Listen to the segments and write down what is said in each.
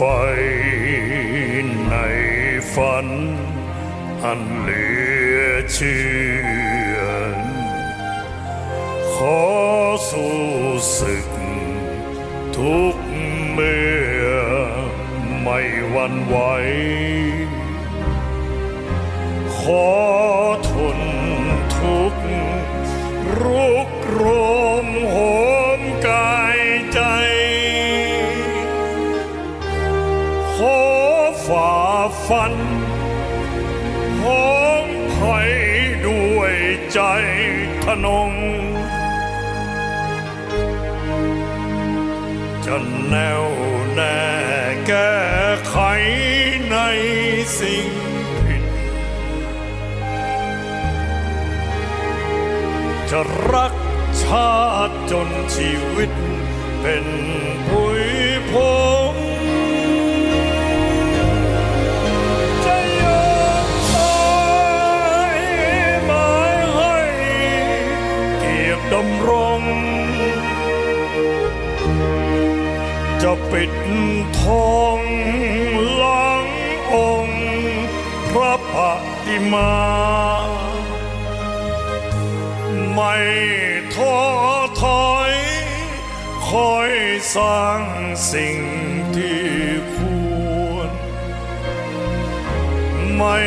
ไฟในฝัน อันเหลือเชื่อ ขอสู้ศึก ทุกเมื่อไม่หวันไหวขอ นง จะแน่วแน่แก้ไขในสิ่งผิด จะรักชาติจนชีวิตเป็นผุยพง จะปิดทองหลังองค์พระปฏิมา ไม่ท้อถอยคอยสร้างสิ่งที่ควร ไม่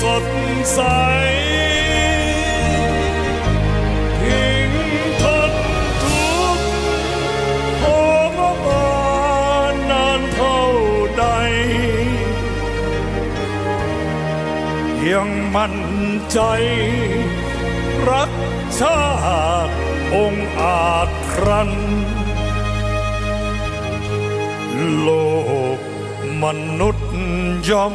สดใสทิ้งทนทุกข์ทรมานนานเท่าใดยังมั่นใจ รักชาติองอาจครัน โลกมนุษย์ย่อม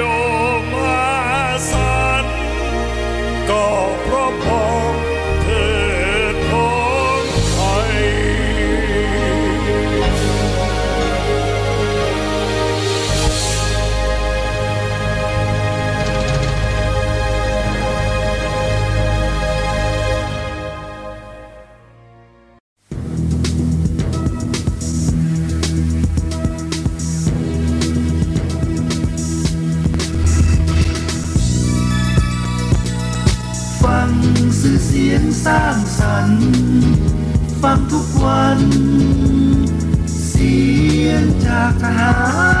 ฟังทุกวัน เสียงจากทหาร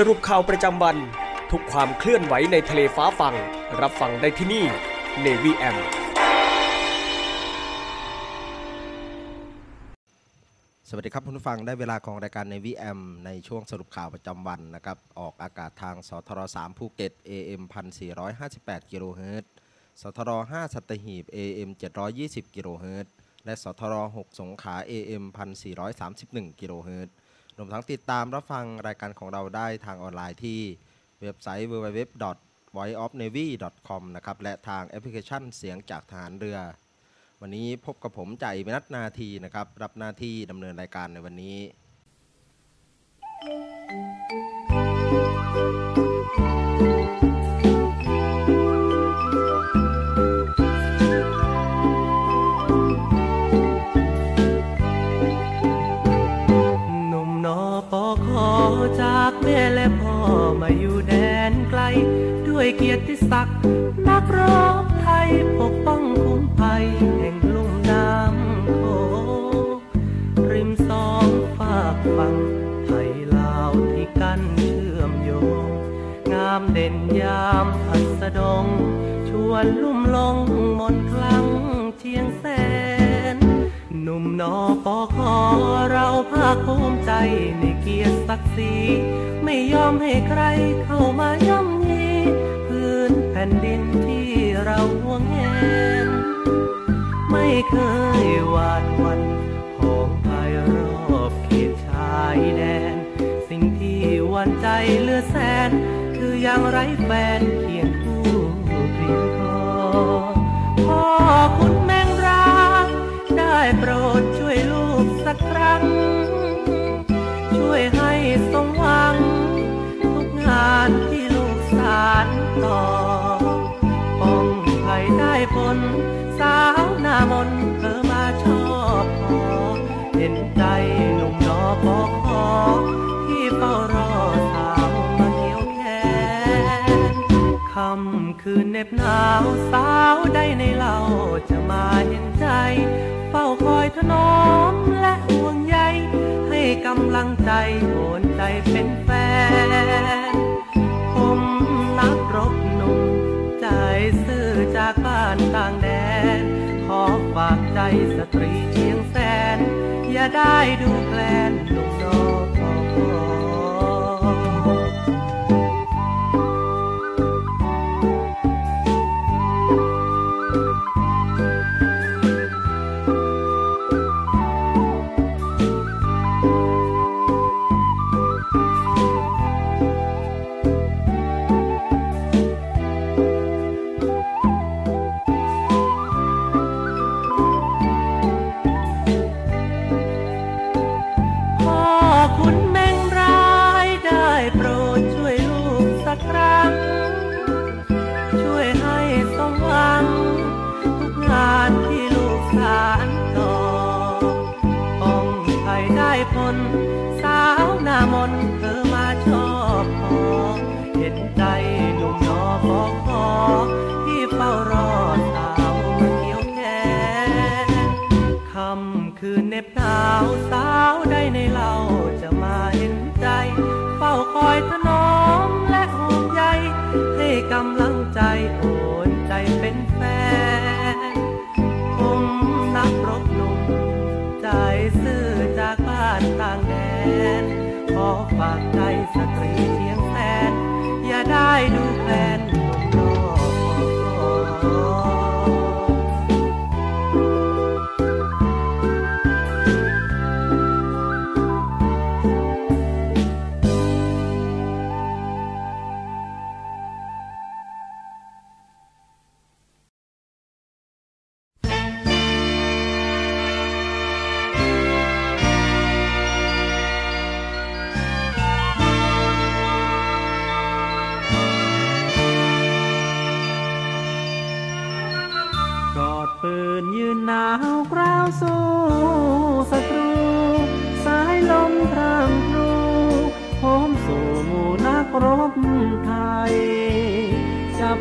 สรุปข่าวประจำวัน ทุกความเคลื่อนไหวในทะเลฟ้าฟัง รับฟังได้ที่นี่ Navy M สวัสดีครับคุณผู้ฟังได้เวลาของรายการในวีแอมในช่วงสรุปข่าวประจำวันนะครับ ออกอากาศทางสทร3ภูเก็ต AM 1458กิโลเฮิรตซ์สทร5สัตหีบ AM 720กิโลเฮิรตซ์และสทร6สงขลา AM 1431กิโลเฮิรตซ์ รวมทั้งติดตามรับฟังรายการของเราได้ทางออนไลน์ที่เว็บไซต์ www voiceofnavy.com นะครับและทางแอปพลิเคชันเสียงจากทหารเรือ วันนี้พบกับผมใจมนัทนาทีนะครับ รับหน้าที่ดำเนินรายการในวันนี้ มาอยู่แดนไกล ด้วยเกียรติศักดิ์นักรอบไทยปกป้องคุ้มภัยแห่งลุ่มน้ำโขงริมสองฝากฝั่งไทยลาวที่กั้นเชื่อมโยง งามเด่นยามพัสดง ชวนลุ่มลงมนคลังเชียงแสน หนุ่มนอปอขอเราภาคภูมิใจใน กียรติศักดิ์ศรีไม่ยอมให้ใครเข้ามาย่ำยีพื้นแผ่นดินที่เราห่วงแหนไม่เคยหวาดหวันผองภายรอบเขตชายแดน สิ่งที่หวันใจเลือแสน คืออยังไรแฟนเคียงคู่เพียงพอพ่อคุณแมงรักได้โปรดช่วยลูกสักครั้ง สมหวัง ทุกงานที่ลูกสารต่อป้องไผ่ได้ผล สาวหน้ามนเธอมาชอบพอเห็นใจหนุ่มนอปอคอที่เฝ้ารอสาวมาเกี่ยวแขนค่ำคืนเหน็บหนาวสาวใดในเราจะมาเห็นใจ เฝ้าคอยถนอมและห่วงใย กำลังใจโอนใจเป็นแฟน ผมนักรบหนุ่มใจซื่อจากบ้านต่างแดน ขอฝากใจสตรีเชียงแสน อย่าได้ดูแคลนหนุ่มนอกพอ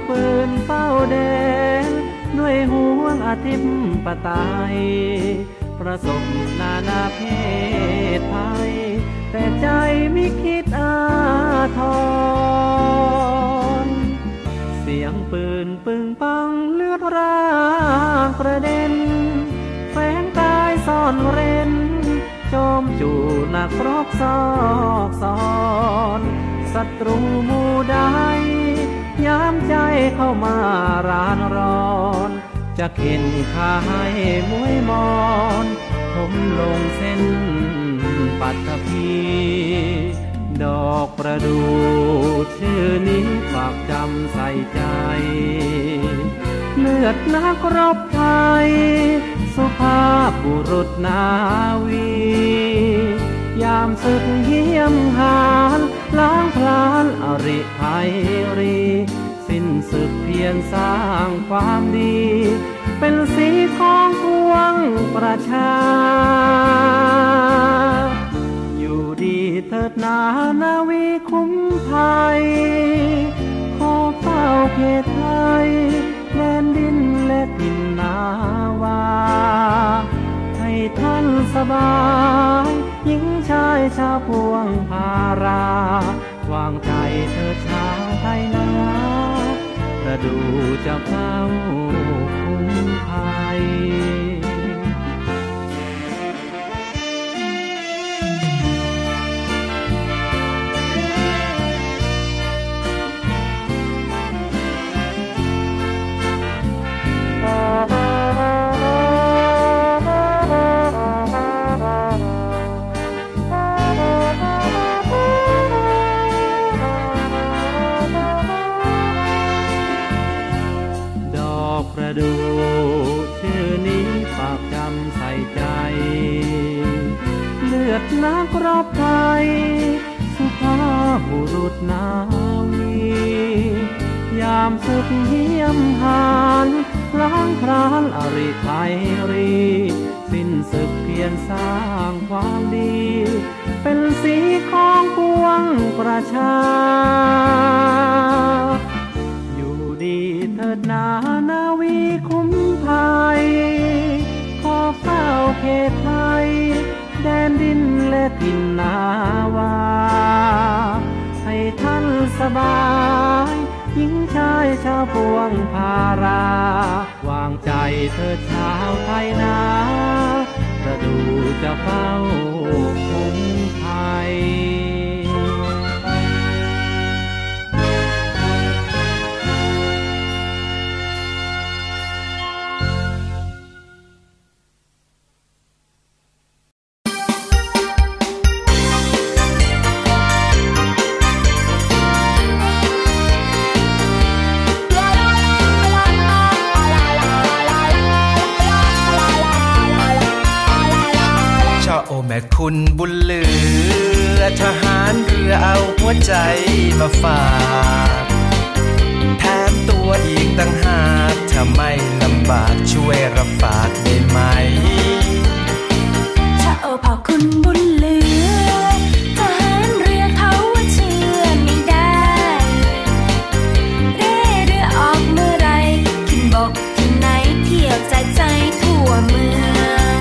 ปืนเป้าแดง ด้วยห่วงอาทิตย์ปไตยประสบนานาเพศภัย แต่ใจไม่คิดอาทร เสียงปืนปึงปังเลือดรากกระเด็น แฝงกายซ่อนเร้นโจมจู่นักรบซอกซอนศัตรูมู่ใด ยามใจเข้ามาร้านร้อน จะเข็นขาให้มวยมอนผมลงเส้นปัตภีดอกประดูชื่อนี้ฝากจำใส่ใจ เลือดนักรบไทย สุภาพบุรุษนาวี ยามศึกเยี่ยมหานล้างพลานอริภัยรี สิ้นศึกเพียงสร้างความดี เป็นสีของพวงประชา อยู่ดีเถิดนานาวีคุ้มภัย ขอเฝ้าเขตไทยแดนดินและทินนาวา ให้ท่านสบาย หญิงชายชาวพวงพาราวางใจเธอชาวไทยนาประดูจะเฝ้า ไม่ลำบากช่วยรับฝากได้ไหมชะโอพอคุณบุญเหลือทหารเรือเขาว่าเชื่อไม่ได้ เร่เรือออกเมื่อไรขึ้นบกที่ไหนเที่ยวใจใจทั่วเมือง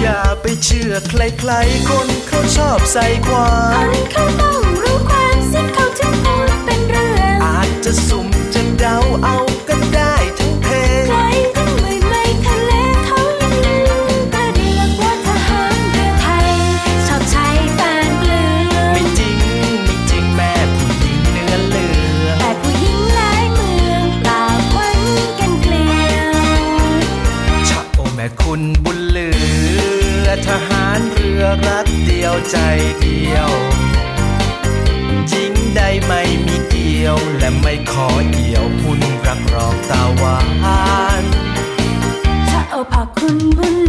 อย่าไปเชื่อใครๆคนเขาชอบใส่ควาอัมนเขา ยวใจเดียวหญิงใดไม่มีเกี่ยวและไม่ขอเกี่ยวหุ่นรักรองตาหวาน ถ้าเอาพอคุณบุญ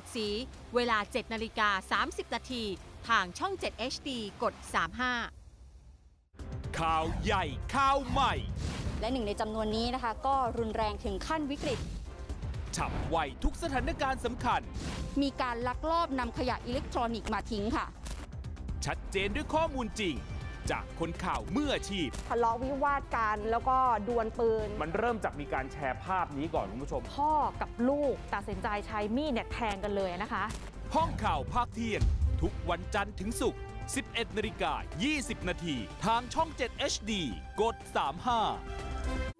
7 สี เวลา 7 นาฬิกา 30 นาที ทางช่อง 7 HD กด 35 ข่าวใหญ่ข่าวใหม่ และหนึ่งในจำนวนนี้นะคะ ก็รุนแรงถึงขั้นวิกฤตฉับไวทุกสถานการณ์สำคัญ มีการลักลอบนำขยะอิเล็กทรอนิกส์มาทิ้งค่ะ ชัดเจนด้วยข้อมูลจริง จากคนข่าวมืออาชีพ ทะเลาะวิวาทกันแล้วก็ดวลปืน มันเริ่มจากมีการแชร์ภาพนี้ก่อนคุณผู้ชม พ่อกับลูกตัดสินใจใช้มีดเนี่ยแทงกันเลยนะคะ ห้องข่าวภาคเที่ยง ทุกวันจันทร์ถึงศุกร์ 11นาฬิกา20 นาที ทางช่อง 7 HD กด 35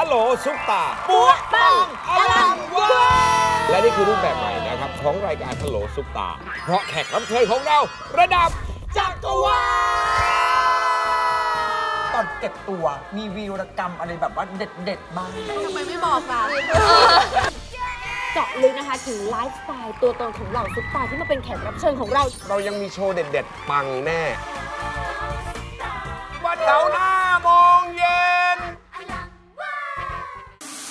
ฮัลโหลซุปตาปัวปังอลังวาและนี่คือรูปแบบใหม่นะครับ ของรายการฮัลโหลซุปตา เพราะแขกรับเชิญของเราระดับจักรวาตอนเก็บตัวมีวีรกรรมอะไรแบบว่าเด็ดๆบ้างทำไมไม่บอกล่ะเจาะลึกนะคะถึงไลฟ์สไตล์ตัวตนของเหล่าซุปตาร์ที่มาเป็นแขกรับเชิญของเรา เรายังมีโชว์เด็ด ๆ ปังแน่วันเสาร์หน้าโมงเย็น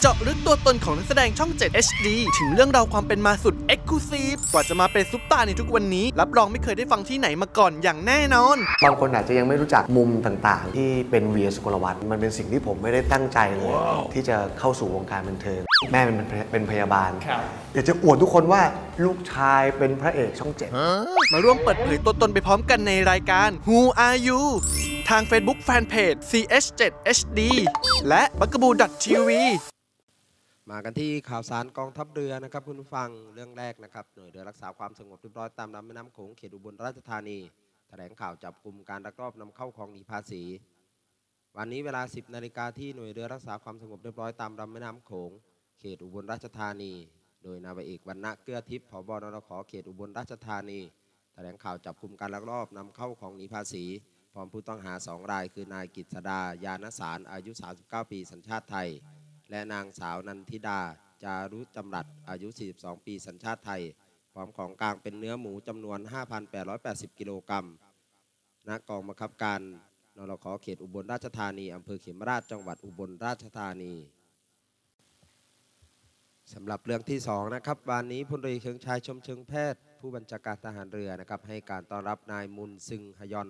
เจาะลึกตัวตนของนักแสดงช่อง 7 HD ถึงเรื่องราวความเป็นมาสุด e x c l u s i v e กว่าจะมาเป็นซุปตาร์ในทุกวันนี้ รับรองไม่เคยได้ฟังที่ไหนมาก่อนอย่างแน่นอน บางคนอาจจะยังไม่รู้จักมุมต่างๆ ที่เป็นเวียสุกลวัฒน์มันเป็นสิ่งที่ผมไม่ได้ตั้งใจเลย ที่จะเข้าสู่วงการบันเทิงแม่เป็นเป็นพยาบาลอยากจะอวดทุกคนว่าลูกชายเป็นพระเอกช่องเจ็ดมาร่วมเปิดเผยตัวตนไปพร้อมกันในรายการ Who Are You ทาง Facebook Fanpage CH7HD และ b u g a b o o TV มากันที่ข่าวสารกองทัพเรือนะครับคุณผู้ฟังเรื่องแรกนะครับหน่วยเรือรักษาความสงบเรียบร้อยตามลำแม่น้ำโขงเขตอุบลราชธานีแถลงข่าวจับกลุ่มการลักลอบนำเข้าของหนีภาษี วันนี้เวลา 10นาฬิกาที่หน่วยเรือรักษาความสงบเรียบร้อยตามลำแม่น้ำโขงเขตอุบลราชธานี โดยนาวาเอกวรรณะเกื้อทิพย์ผบนรขเขตอุบลราชธานีแถลงข่าวจับกลุ่มการลักลอบนำเข้าของหนีภาษี พร้อมผู้ต้องหาสองรายคือนายกิตสดายานสารอายุ 39 ปีสัญชาติไทย และนางสาวนันทิดา จารุจำรัดอายุ 42 ปีสัญชาติไทย พร้อมของกลางเป็นเนื้อหมูจำนวน 5,880 กิโลกรัมณกองบังคับการนรขเขตอุบลราชธานีอำเภอเขมราชจังหวัดอุบลราชธานีสำหรับเรื่องที่สองนะครับวันนี้พลเรือเชิงชายชมเชิงแพทย์ ผู้บัญชาการทหารเรือนะครับให้การต้อนรับนายมุนซึงฮยอน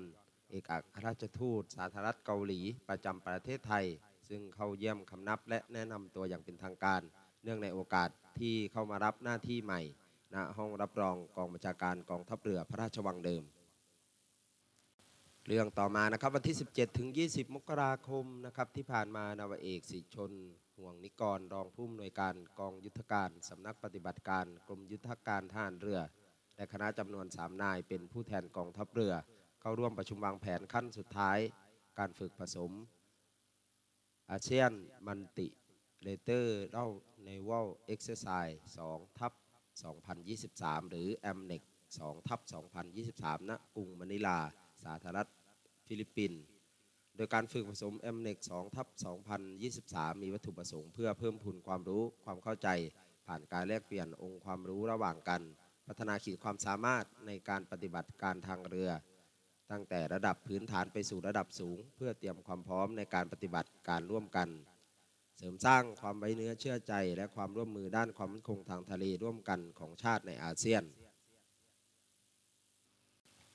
เอกอัครราชทูต สาธารณรัฐเกาหลีประจำประเทศไทย ซึ่งเข้าเยี่ยมคำนับและแนะนำตัวอย่างเป็นทางการ เนื่องในโอกาสที่เข้ามารับหน้าที่ใหม่ณห้องรับรองกองบัญชาการกองทัพเรือพระราชวังเดิม เรื่องต่อมานะครับวันที่ 17 ถึง 20 มกราคมนะครับที่ผ่านมานาวเอกสิชน ห่วงนิกรรองผู้อำนวยการกองยุทธการสำนักปฏิบัติการกรมยุทธการทหารเรือ และคณะจำนวน 3 นายเป็นผู้แทนกองทัพเรือ เข้าร่วมประชุมวางแผนขั้นสุดท้าย การฝึกผสม ASEAN Multilateral Naval Exercise 2ทับ2023 หรือ a m n e c 2ทับ2023ณกรุงมะนิลา สาธารณรัฐฟิลิปปินส์โดยการฝึกผสม m n e c 2ทับ2023 มีวัตถุประสงค์เพื่อเพิ่มพูนความรู้ความเข้าใจ ผ่านการแลกเปลี่ยนองค์ความรู้ระหว่างกัน พัฒนาขีดความสามารถในการปฏิบัติการทางเรือ ตั้งแต่ระดับพื้นฐานไปสู่ระดับสูง เพื่อเตรียมความพร้อมในการปฏิบัติการร่วมกัน เสริมสร้างความไว้เนื้อเชื่อใจ และความร่วมมือด้านความมั่นคงทางทะเลร่วมกันของชาติในอาเซียน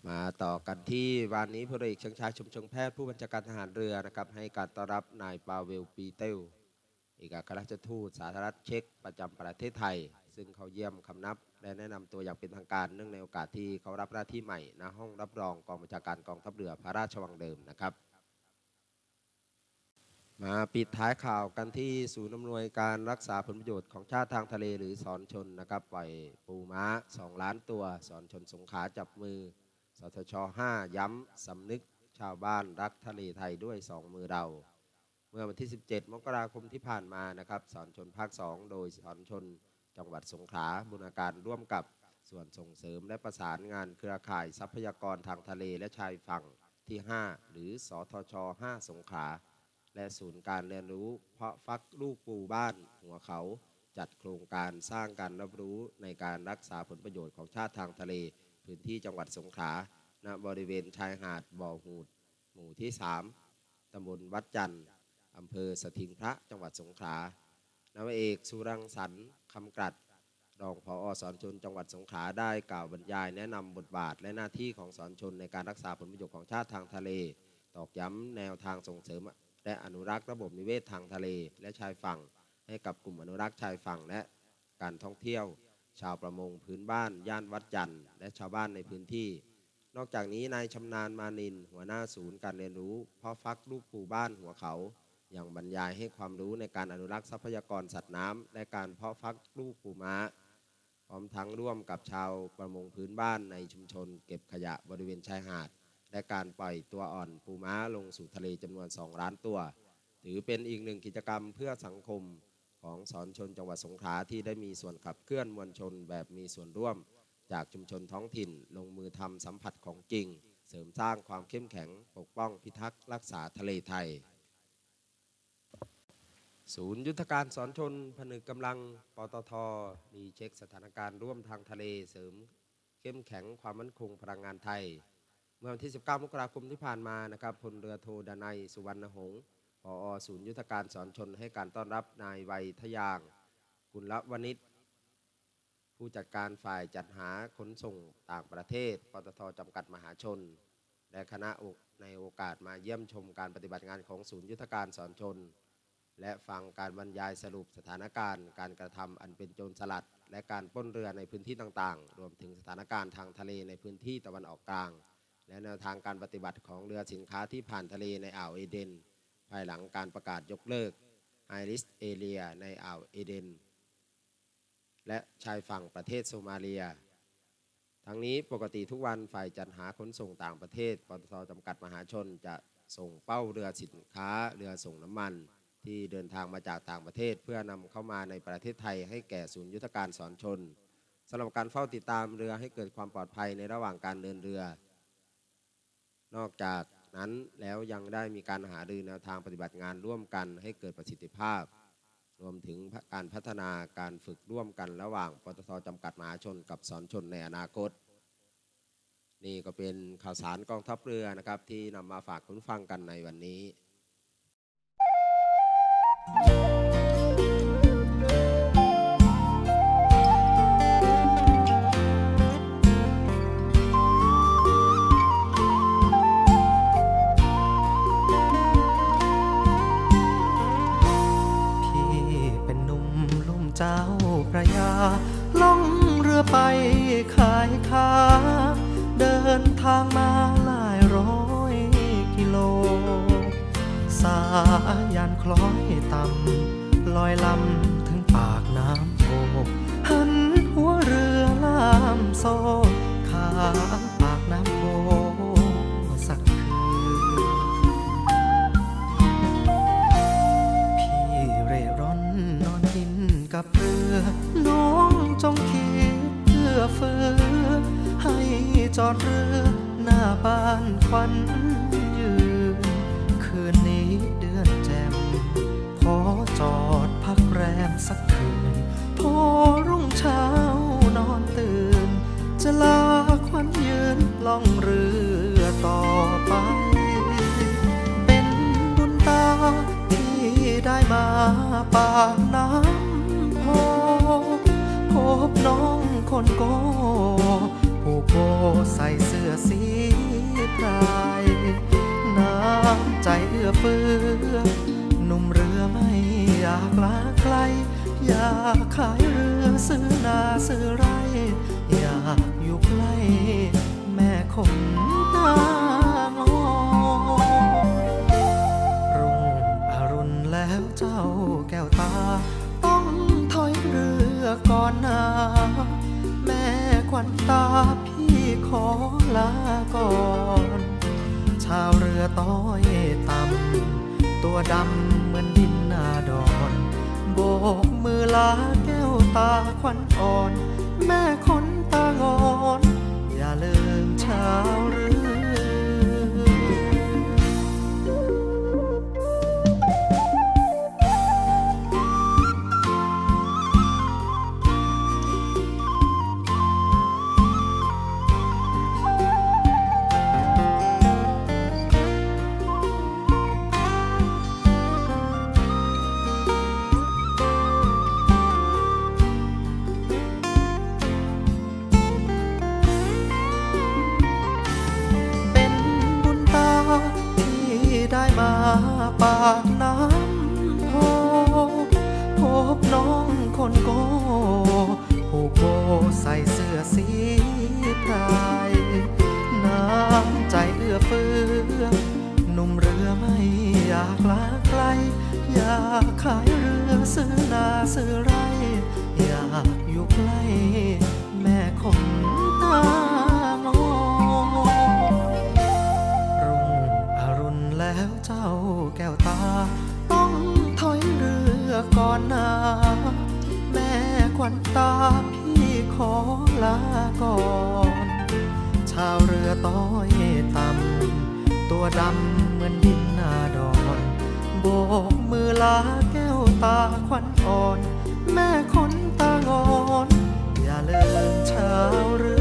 มาต่อกันที่วันนี้พลเอกเชิงชายชุมชงแพทย์ผู้บัญชาการทหารเรือนะครับให้การต้อนรับนายปาเวลปีเตลเอกอัครราชทูตสาธารณรัฐเช็กประจำประเทศไทย ซึ่งเขาเยี่ยมคำนับ และแนะนำตัวอย่างเป็นทางการเนื่องในโอกาสที่เขารับหน้าที่ใหม่ณห้องรับรองกองบัญชาการกองทัพเรือพระราชวังเดิมนะครับ มาปิดท้ายข่าวกันที่ศูนย์อำนวยการรักษาผลประโยชน์ของชาติทางทะเลหรือสอนชนนะครับปล่อยปูม้า 2 ล้านตัว สอนชนสงขาจับมือสทช 5 ย้ำสำนึกชาวบ้านรักทะเลไทยด้วย 2 มือเราเมื่อวันที่ 17 มกราคมที่ผ่านมานะครับ สอนชนภาค 2 โดยสอนชน จังหวัดสงขลาบูรณาการร่วมกับส่วนส่งเสริมและประสานงานเครือข่ายทรัพยากรทางทะเลและชายฝั่งที่ 5 หรือสทช 5 สงขลาและศูนย์การเรียนรู้ เพาะฟักลูกปูบ้านหัวเขาจัดโครงการสร้างการรับรู้ในการรักษาผลประโยชน์ของชาติทางทะเล พื้นที่จังหวัดสงขลาณบริเวณชายหาดบ่อหูด หมู่ที่ 3ตำบลวัดจันทร์อำเภอสถิงพระจังหวัดสงขลานาวเอกสุรังสรรค์ คำกรัดรองผอสอนชนจังหวัดสงขลาได้กล่าวบรรยาย แนะนำบทบาทและหน้าที่ของสอนชนในการรักษาผลประโยชน์ของชาติทางทะเล ตอกย้ำแนวทางส่งเสริม และอนุรักษ์ระบบนิเวศทางทะเลและชายฝั่ง ให้กับกลุ่มอนุรักษ์ชายฝั่งและการท่องเที่ยว ชาวประมงพื้นบ้านย่านวัดจันทร์และชาวบ้านในพื้นที่ นอกจากนี้นายชำนาญมานิน หัวหน้าศูนย์การเรียนรู้พ่อฟักลูกปูบ้านหัวเขา ย่างบรรยายให้ความรู้ในการอนุรักษ์ทรัพยากรสัตว์น้ำและการเพาะฟักลูกปูม้า พร้อมทั้งร่วมกับชาวประมงพื้นบ้านในชุมชน เก็บขยะบริเวณชายหาด และการปล่อยตัวอ่อนปูม้าลงสู่ทะเลจำนวน 2 ล้านตัว ถือเป็นอีกหนึ่งกิจกรรมเพื่อสังคมของสอนชนจังหวัดสงขลาที่ได้มีส่วนขับเคลื่อนมวลชนแบบมีส่วนร่วม จากชุมชนท้องถิ่น ลงมือทำสัมผัสของจริง เสริมสร้างความเข้มแข็งปกป้องพิทักษ์รักษาทะเลไทย ศูนย์ยุทธการสอนชนผนึกกำลังปตทรีเช็คสถานการณ์ร่วมทางทะเลเสริมเข้มแข็งความมั่นคงพลังงานไทย เมื่อวันที่ 19 มกราคมที่ผ่านมานะครับพลเรือโทดนัยสุวรรณหงษ์ผอศูนย์ยุทธการสอนชนให้การต้อนรับนายวัยทยาง กุลวณิชผู้จัดการฝ่ายจัดหาขนส่งต่างประเทศ ปตทจำกัดมหาชน และคณะในโอกาสมาเยี่ยมชมการปฏิบัติงานของศูนย์ยุทธการสอนชน และฟังการบรรยายสรุปสถานการณ์ การกระทำอันเป็นโจรสลัด และการป้นเรือในพื้นที่ต่างๆ รวมถึงสถานการณ์ทางทะเลในพื้นที่ตะวันออกกลาง และแนวทางการปฏิบัติของเรือสินค้าที่ผ่านทะเลในอ่าวเอเดน ภายหลังการประกาศยกเลิกไอริสเอเรียในอ่าวเอเดน และชายฝั่งประเทศโซมาเลีย ทั้งนี้ปกติทุกวันฝ่ายจัดหาขนส่งต่างประเทศปตทจำกัดมหาชนจะส่งเป้าเรือสินค้าเรือส่งน้ำมัน ที่เดินทางมาจากต่างประเทศ เพื่อนำเข้ามาในประเทศไทย ให้แก่ศูนย์ยุทธการสอนชนสำหรับการเฝ้าติดตามเรือให้เกิดความปลอดภัยในระหว่างการเดินเรือ นอกจากนั้นแล้วยังได้มีการหารือแนวทางปฏิบัติงานร่วมกันให้เกิดประสิทธิภาพ รวมถึงการพัฒนาการฝึกร่วมกันระหว่างปตทจำกัดมหาชนกับสอนชนในอนาคต นี่ก็เป็นข่าวสารกองทัพเรือนะครับที่นำมาฝากคุณฟังกันในวันนี้ จ้าพระยาล่องเรือไปขายค้า เดินทางมาหลายร้อยกิโล สายันคล้อยำลอยลำถึงปากน้ำโพหันหัวเรือลาามโซข้ามปากน้ำโพสักคืนพี่เร่ร่อนนอนกินกับเรือน้องจงคิดเพื่อเฟือให้จอดเรือหน้าบ้านควันยืน จอดพักแรมสักคืน พอรุ่งเช้านอนตื่น จะลาควันยืนล่องเรือต่อไป เป็นบุญตาที่ได้มาปากน้ำโพพบน้องคนโกผู้โกใส่เสื้อสีพราย น้ำใจเอื้อเฟื้อ อยากลาไกล อยากขายเรือซื้อนาซื้อไรอยากอยู่ใกล้แม่คงตางอรุ่งอรุณแล้วเจ้าแก้วตา ต้องถอยเรือก่อนนาแม่ควันตาพี่ขอลาก่อนชาวเรือต้อยต่ำตัวดำเหมือนดิน กมือลาแก้วตาควันอ่อน แม่คนตางอน อย่าลืมเช้าหรือ คนโกผู้โกใส่เสื้อสีพรายน้ำใจเอื้อเฟื้อหนุ่มเรือไม่อยากลาไกล อยากขายเรือซื้อนาซื้อไร อยากอยู่ใกล้แม่คงตางอรุ่งอรุณแล้วเจ้าแก้วตา ต้องถอยเรือก่อนนา วนตาพี่ขอลาก่อน ชาวเรือต้อยต่ำตัวดำเหมือนดินนาดอนโบกมือลาแก้วตาควันอ่อน แม่คนตางอน อย่าลืมชาวเรือ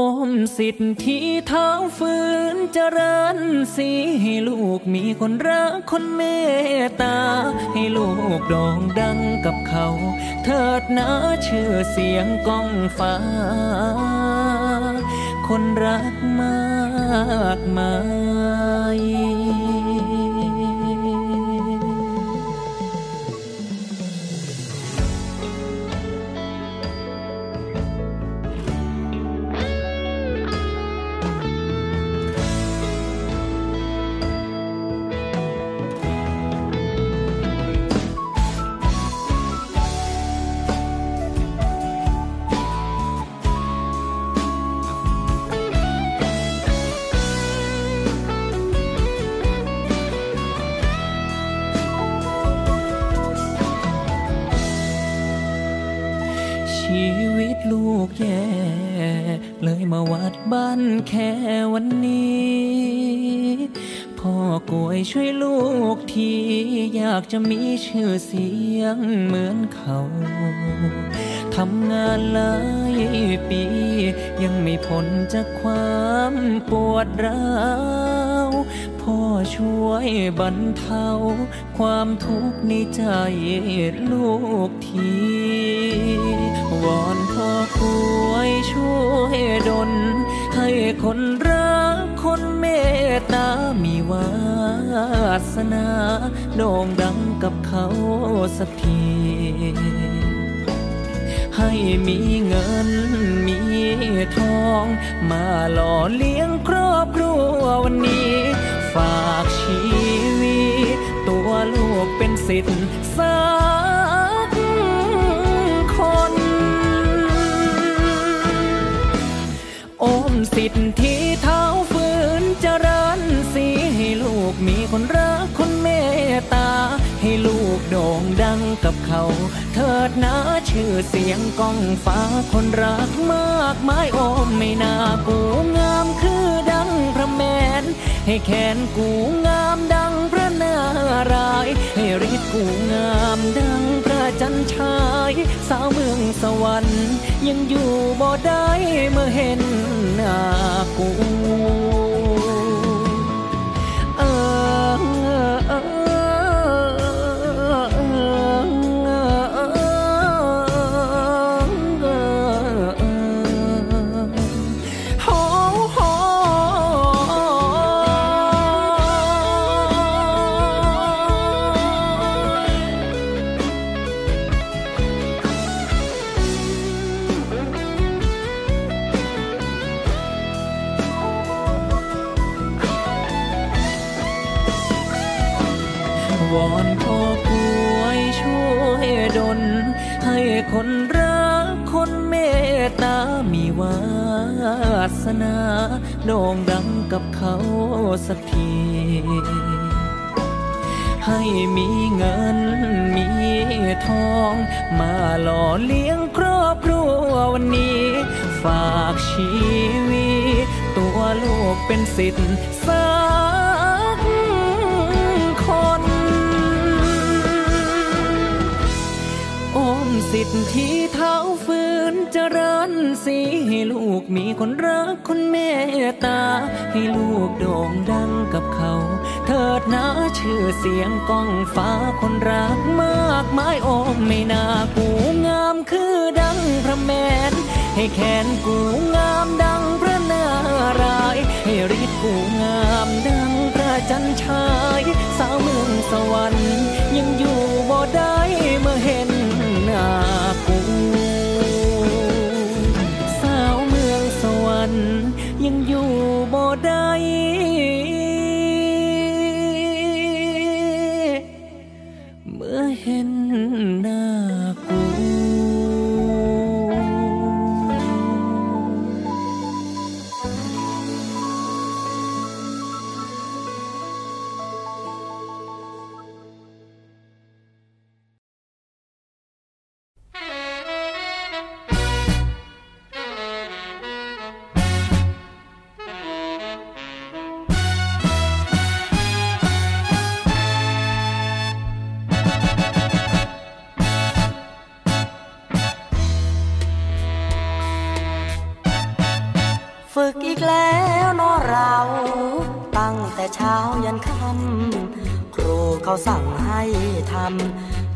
อมสิทธิเท้าฝืนเจริญสีให้ลูกมีคนรักคนเมตตา ให้ลูกดองดังกับเขา เถิดนะชื่อเสียงก้องฟ้า คนรักมากมาย กแย่เลยมาวัดบ้านแค่วันนี้ พ่อกวยช่วยลูกทีอยากจะมีชื่อเสียงเหมือนเขาทำงานหลายปี ยังไม่พ้นจากความปวดร้าวพ่อช่วยบรรเทา ความทุกข์ในใจลูกทีวอน พ่วยช่วยดลให้คนรักคนเมตตามีวาสนาโด่งดังกับเขาสักทีให้มีเงินมีทอง มาหล่อเลี้ยงครอบครัววันนี้ ฝากชีวิต ตัวลูกเป็นสิทธิ์สัก โอมสิทธิเท้าฝืนเจริญสีให้ลูกมีคนรักคนเมตตา ให้ลูกโด่งดังกับเขา เถิดนะชื่อเสียงก้องฟ้าคนรักมากมายโอมไม่น่ากูงามคือดังพระแมน ให้แขนกูงามดังพระนารายณ์ให้ฤ ทธิ์กูงามดังพระจันทราย สาวเมืองสวรรค์ ยังอยู่บ่ได้เมื่อเห็นหน้ากู สนาโด่งดังกับเขาสักที ให้มีเงินมีทอง มาหล่อเลี้ยงครอบครัววันนี้ ฝากชีวิต ตัวลูกเป็นสิทธิ์สักคนอมสิทธิ์ที่เท้าฝืนเริญ สีให้ลูกมีคนรักคนเมตตา ให้ลูกโด่งดังกับเขา เถิดนะชื่อเสียงก้องฟ้าคนรักมากมายโอมไม่น่ากูงามคือดังพระแมน ให้แขนกูงามดังพระนารายให้ฤทธิ์กูงามดังพระจันทรายสาวเมืองสวรรค์ยังอยู่บ่ได้เมื่อเห็นหน้า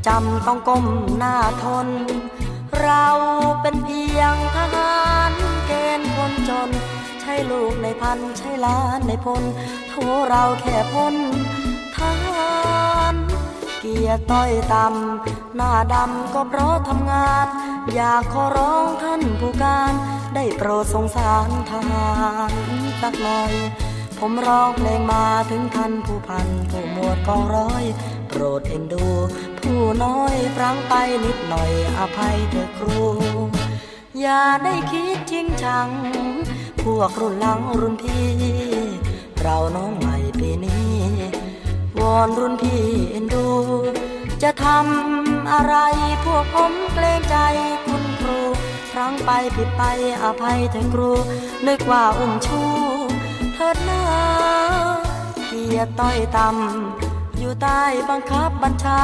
จำต้องก้มหน้าทน เราเป็นเพียงทหารเกณฑ์คนจน ใช่ลูกในพันใช่ล้านในพลโทเราแค่พ้นทหารเกียรติต้อยต่ำหน้าดำก็เพราะทำงาน อยากขอร้องท่านผู้การ ได้โปรดสงสารทหารสักหน่อย ผมร้องเพลงมาถึงท่านผู้พันผู้หมวดกองร้อยโปรดเอ็นดู ผู้น้อยฟังไปนิดหน่อยอภัยเถอะครู อย่าได้คิดจริงจัง พวกรุ่นหลังรุ่นพี่ เราน้องใหม่ปีนี้ วอนรุ่นพี่เอ็นดู จะทำอะไรพวกผมเกรงใจคุณครูครั้งไปผิดไปอภัยเถอะครู นึกว่าอุ้มชูเถิดหน้าเกียรต้อยต่ำ อยู่ใต้บังคับบัญชา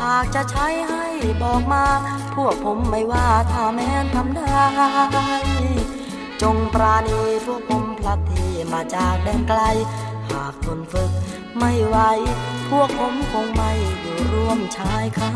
หากจะใช้ให้บอกมา พวกผมไม่ว่าถ้าแม้นทำได้ จงปราณีพวกผมพลัดที่มาจากแดนไกล หากทนฝึกไม่ไหว พวกผมคงไม่อยู่ร่วมชายคา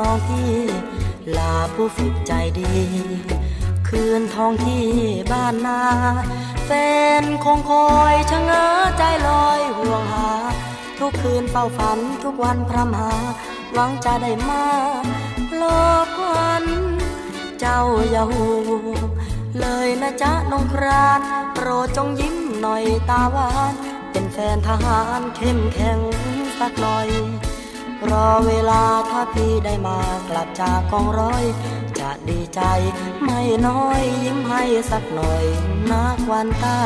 น้องพี่ลาผู้ฝึกใจดี คืนทองที่บ้านนา แฟนคงคอยชะเง้อใจลอยห่วงหา ทุกคืนเฝ้าฝันทุกวันพรำหาหวังจะได้มาโลกวันเจ้าอย่าห่วงเลยนะจ๊ะน้องครานโปรดจงยิ้มหน่อยตาหวาน เป็นแฟนทหารเข้มแข็งสักหน่อย รอเวลาถ้าพี่ได้มากลับจากกองร้อย จะดีใจไม่น้อยยิ้มให้สักหน่อยนักวันตา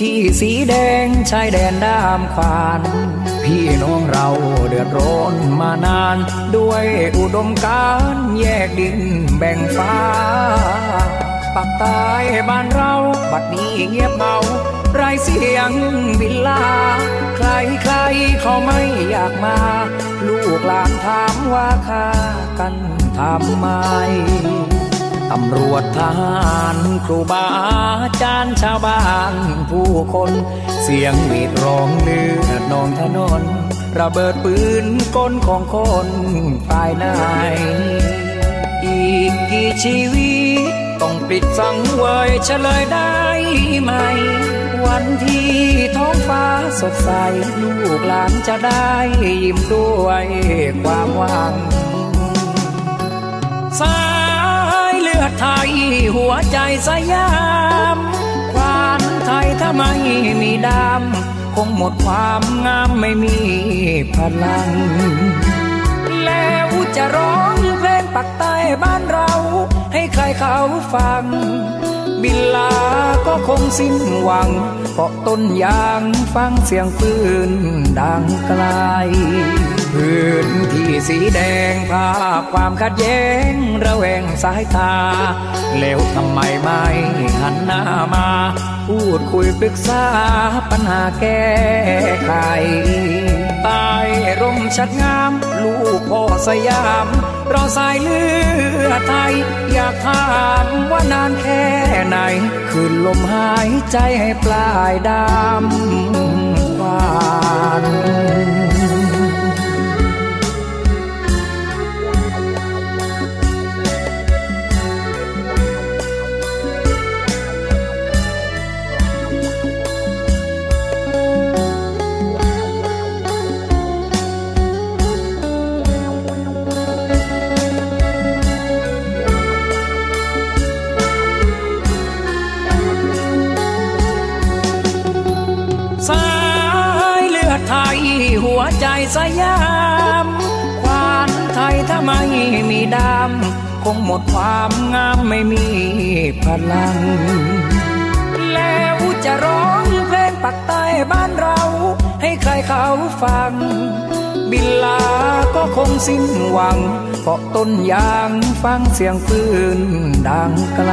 ที่สีแดงชายแดนด้ามขวาน พี่น้องเราเดือดร้อนมานาน ด้วยอุดมการแยกดินแบ่งฟ้าปักใต้บ้านเรา บัดนี้เงียบเมาไรเสียงบินลา ใครใครเขาไม่อยากมา ลูกหลานถามว่าค่ากันทำไม ตำรวจทหารครูบาอาจารย์ชาวบ้านผู้คน เสียงหวีดร้องเลือดนองถนน ระเบิดปืนก้นของคนภายในอีกกี่ชีวิตต้องปิดสังเวยเฉลยได้ไหม วันที่ท้องฟ้าสดใส ลูกหลานจะได้ยิ้มด้วยความหวังสา ไทยหัวใจสยาม ควานไทยถ้าไม่มีดำคงหมดความงามไม่มีพลัง แล้วจะร้องเพลงปักใต้บ้านเรา ให้ใครเขาฟัง บินลาก็คงสิ้นหวังเกาะต้นยางฟังเสียงปืนดังไกล พื้นที่สีแดงภาพความขัดแย้งระแวงสายตา แล้วทำไมไม่หันหน้ามา พูดคุยปรึกษาปัญหาแก้ไขใต้ร่มชัดงาม ลูกพ่อสยามรอสายเลือดไทย อยากถามว่านานแค่ไหน คืนลมหายใจให้ปลายดำหวาน หัวใจสยามควานไทยถ้าไม่มีดำคงหมดความงามไม่มีพลัง แล้วจะร้องเพลงปักใต้บ้านเรา ให้ใครเขาฟัง บินลาก็คงสิ้นหวังเกาะต้นยางฟังเสียงปืนดังไกล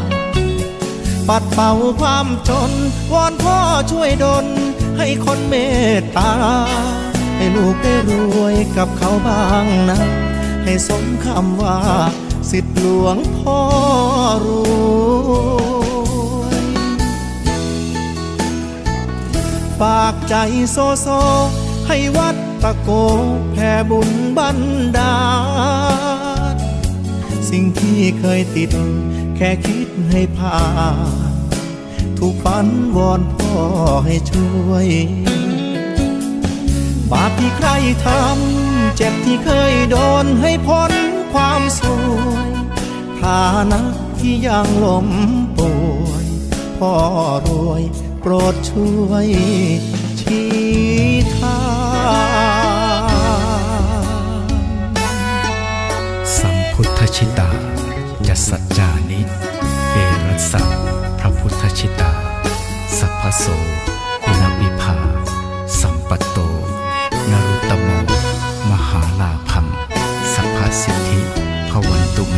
ปัดเป่าความจน วอนพ่อช่วยดลให้คนเมตตา ให้ลูกได้รวยกับเขาบ้างนะ ให้สมคำว่า สิทธิหลวงพ่อรวยฝากใจโซโซ ให้วัดตะโกแผ่บุญบันดาลสิ่งที่เคยติด ค่คิดให้ผ่านทุกฝันวอนพ่อให้ช่วย บาปที่ใครทำ เจ็บที่เคยโดนให้พ้นความสวยฐานะที่ยังล้มป่วยพ่อรวยโปรดช่วยชี้ทางสัมพุทธชิตาจะสัจจานิเอรั สัพพระพุทธชิตา สัพพโสกุณวิภา สัมปตโต นรุตตโม มหาลาพัง สัพพสิทธิ พวันตุเม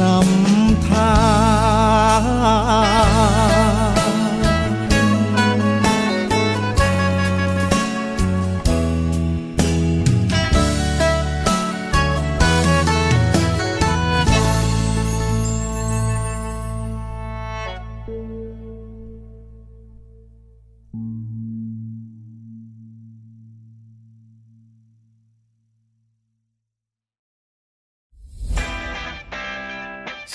นำทาง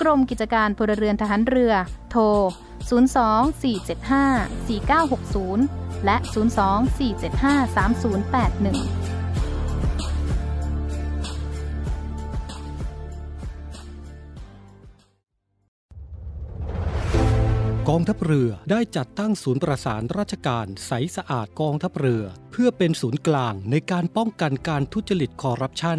กรมกิจการพลเรือนทหารเรือ โทร 02-475-4960 และ 02-475-3081กองทัพเรือได้จัดตั้งศูนย์ประสานราชการใสสะอาดกองทัพเรือ เพื่อเป็นศูนย์กลางในการป้องกันการทุจริตคอร์รัปชัน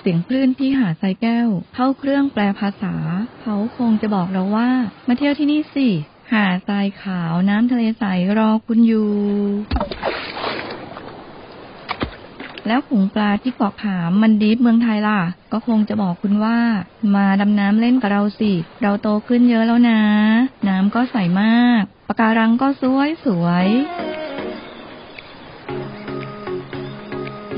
เสียงคลื่นที่หาดทรายแก้ว เข้าเครื่องแปลภาษา เขาคงจะบอกเราว่า มาเที่ยวที่นี่สิ หาดทรายขาวน้ำทะเลใสรอคุณอยู่ แล้วขุงปลาที่เกาะขามมันดีฟเมืองไทยล่ะ ก็คงจะบอกคุณว่า มาดำน้ำเล่นกับเราสิ เราโตขึ้นเยอะแล้วนะ น้ำก็ใสมากปะการังก็สวยสวย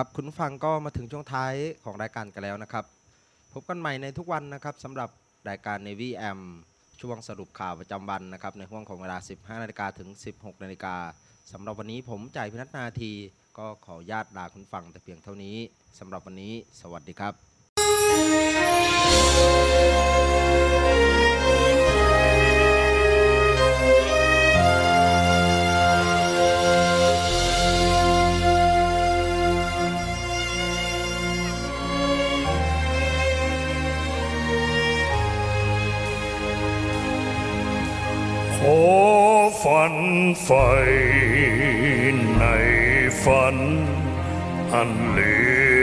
ครับคุณฟังก็มาถึงช่วงท้ายของรายการกันแล้วนะครับ พบกันใหม่ในทุกวันนะครับสำหรับรายการ Navy AM ช่วงสรุปข่าวประจำวันนะครับ ในห่วงของเวลา 15 นาฬิกาถึง 16 นาฬิกาสำหรับวันนี้ผมจ่ายพินัทนาที ก็ขอญาตลาคุณฟังแต่เพียงเท่านี้สำหรับวันนี้ สวัสดีครับ ขอฝันไฟในฝัน อันเหลื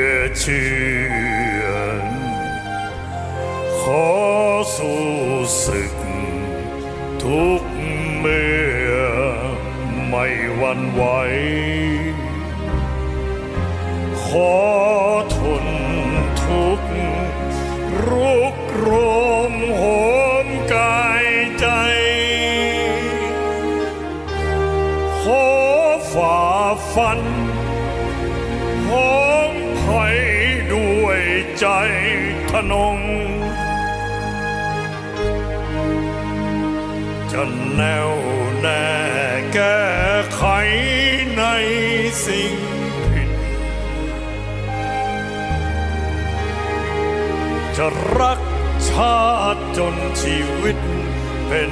อเชื่อ ขอสู้ศึก ทุกเมื่อไม่หวันไหวขอ นง จะแน่วแน่แก้ไขในสิ่งผิด จะรักชาติจนชีวิตเป็น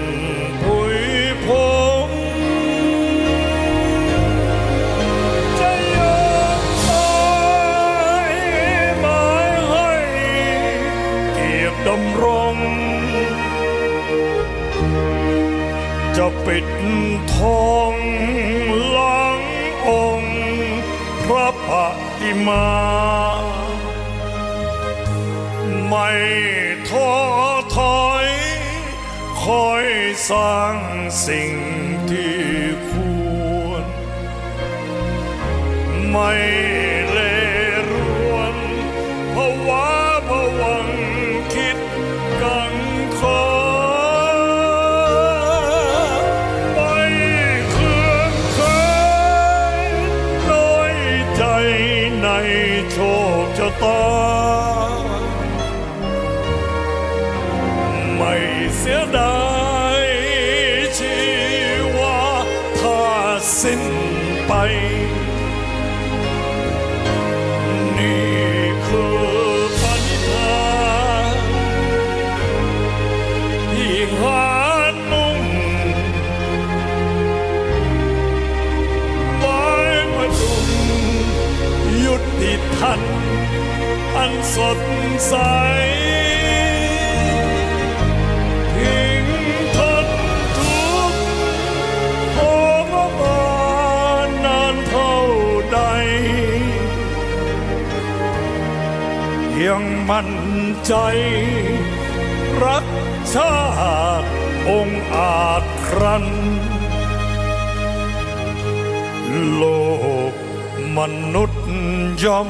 ปิดทองหลังองค์พระปฏิมา ไม่ท้อถอยคอยสร้างสิ่งที่ควร ไม่ ตาไม่เสียดายชีวาถ้าสิ้นไป ใสทิ้งทนทุกข์โอมบานานเท่าใด ยังมั่นใจ รักชาติองค์อาจครัน โลกมนุษย์ย่อม